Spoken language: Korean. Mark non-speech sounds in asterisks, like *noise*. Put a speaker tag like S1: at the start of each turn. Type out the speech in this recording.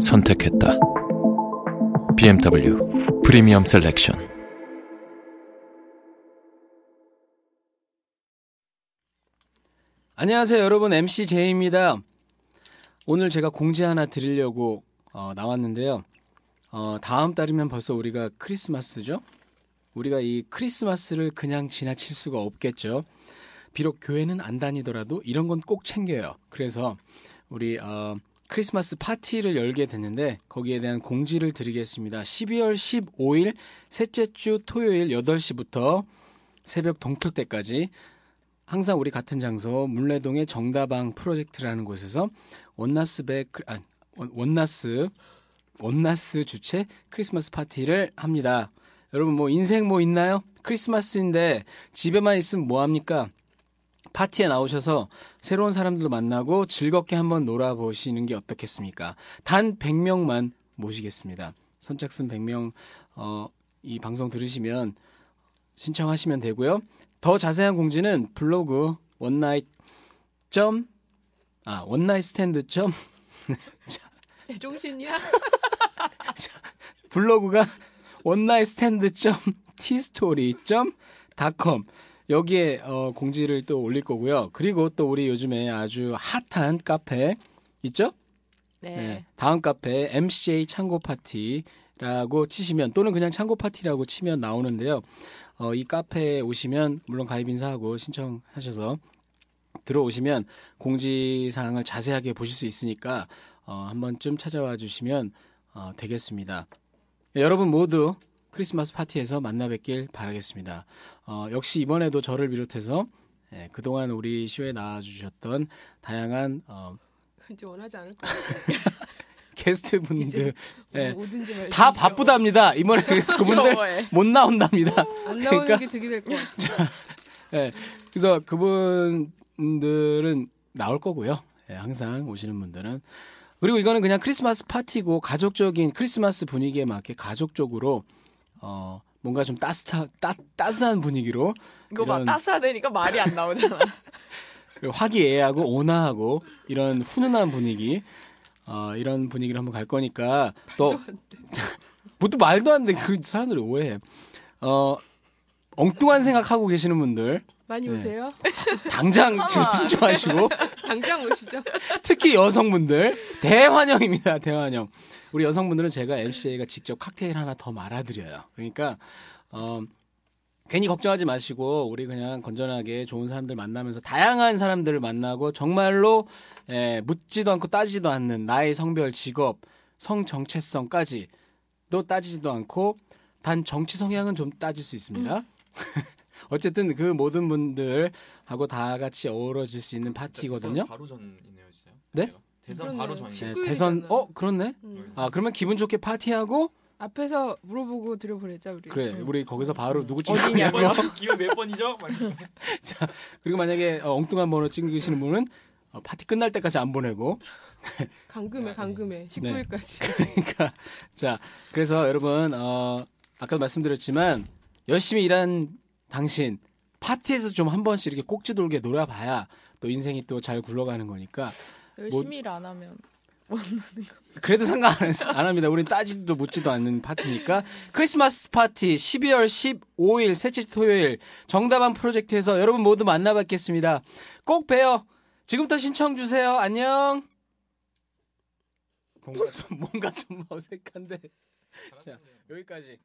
S1: 선택했다. BMW 프리미엄 셀렉션.
S2: 안녕하세요, 여러분. MC 제이입니다. 오늘 제가 공지 하나 드리려고 어, 나왔는데요. 어, 다음 달이면 벌써 우리가 크리스마스죠? 우리가 이 크리스마스를 그냥 지나칠 수가 없겠죠. 비록 교회는 안 다니더라도 이런 건 꼭 챙겨요. 그래서 우리 어, 크리스마스 파티를 열게 됐는데 거기에 대한 공지를 드리겠습니다. 12월 15일 셋째 주 토요일 8시부터 새벽 동틀 때까지 항상 우리 같은 장소 문래동의 정다방 프로젝트라는 곳에서 원나스백 아, 원- 원나스 원나스 주최 크리스마스 파티를 합니다. 여러분 뭐 인생 뭐 있나요? 크리스마스인데 집에만 있으면 뭐 합니까? 파티에 나오셔서 새로운 사람들도 만나고 즐겁게 한번 놀아보시는 게 어떻겠습니까? 단 100명만 모시겠습니다. 선착순 100명 어, 이 방송 들으시면 신청하시면 되고요. 더 자세한 공지는 블로그 one night 점 아, one night stand 점 *laughs*
S3: 제정신이야? *laughs*
S2: 블로그가 one night stand 점 티스토리 점 닷컴 여기에 어, 공지를 또 올릴 거고요. 그리고 또 우리 요즘에 아주 핫한 카페 있죠?
S3: 네.
S2: 네. 다음 카페 MCJ 창고 파티라고 치시면 또는 그냥 창고 파티라고 치면 나오는데요. 어, 이 카페에 오시면 물론 가입 인사하고 신청하셔서 들어오시면 공지 사항을 자세하게 보실 수 있으니까 어, 한 번쯤 찾아와 주시면 어, 되겠습니다. 여러분 모두 크리스마스 파티에서 만나 뵙길 바라겠습니다. 어, 역시 이번에도 저를 비롯해서 예, 그동안 우리 쇼에 나와주셨던 다양한 어,
S3: 이제 원하지 않을 거야.
S2: 게스트 분들 예,
S3: 말해주시죠.
S2: 다 바쁘답니다. 이번에 *laughs* 그분들. 못 나온답니다.
S3: 안 나오는
S2: 그러니까-
S3: 게 되게 될것 같아. *laughs*
S2: 예, 그래서 그분들은 나올 거고요. 예, 항상 오시는 분들은 그리고 이거는 그냥 크리스마스 파티고 가족적인 크리스마스 분위기에 맞게 가족적으로 어 뭔가 좀 따스타 따, 따스한 분위기로
S4: 이거 막 따스하다니까 말이 안 나오잖아. *laughs*
S2: 화기애애하고 온화하고 이런 훈훈한 분위기 어, 이런 분위기로 한번 갈 거니까 *laughs* 또 뭐또 말도 안 돼. 그 사람들이 오해해. 어 엉뚱한 생각하고 계시는 분들
S3: 많이
S2: 네.
S3: 오세요.
S2: 당장 *laughs* 지금 피조하시고 *laughs*
S3: 당장 오시죠.
S2: 특히 여성분들 대환영입니다. 대환영. 우리 여성분들은 제가 MCA가 직접 칵테일 하나 더 말아드려요. 그러니까 어, 괜히 걱정하지 마시고 우리 그냥 건전하게 좋은 사람들 만나면서 다양한 사람들을 만나고 정말로 에, 묻지도 않고 따지지도 않는 나의 성별, 직업, 성 정체성까지 또 따지지도 않고 단 정치 성향은 좀 따질 수 있습니다. *laughs* 어쨌든 그 모든 분들하고 다 같이 어우러질 수 있는 파티거든요.
S5: 대선 바로 전이네요, 진짜.
S2: 네?
S5: 제가. 대선
S3: 그러네.
S5: 바로 전이네요.
S2: 네. 대선 어 그렇네.
S3: 음.
S2: 아 그러면 기분 좋게 파티하고
S3: 앞에서 물어보고 들여보내자 우리.
S2: 그래
S3: 음.
S2: 우리 거기서 바로 누구
S5: 몇
S2: 찍느냐고
S5: 번? 기호 몇 번이죠? 막 이러면서. *laughs*
S2: 그리고 만약에 어, 엉뚱한 번호 찍으시는 분은 어, 파티 끝날 때까지 안 보내고
S3: 강금해 강금해. 19일까지.
S2: 그러니까 자 그래서 여러분 어 아까도 말씀드렸지만 열심히 일한 당신 파티에서 좀 한 번씩 이렇게 꼭지 돌게 놀아봐야 또 인생이 또 잘 굴러가는 거니까
S4: 열심히 일 안 하면
S2: 그래도 상관 안, 했- 안 합니다. 우린 따지도 묻지도 않는 파티니까. 크리스마스 파티 12월 15일 셋째 주 토요일 정다방 프로젝트에서 여러분 모두 만나뵙겠습니다. 꼭 봬요. 지금부터 신청 주세요. 안녕. 뭔가 좀, 뭔가 좀 어색한데. 자, 여기까지.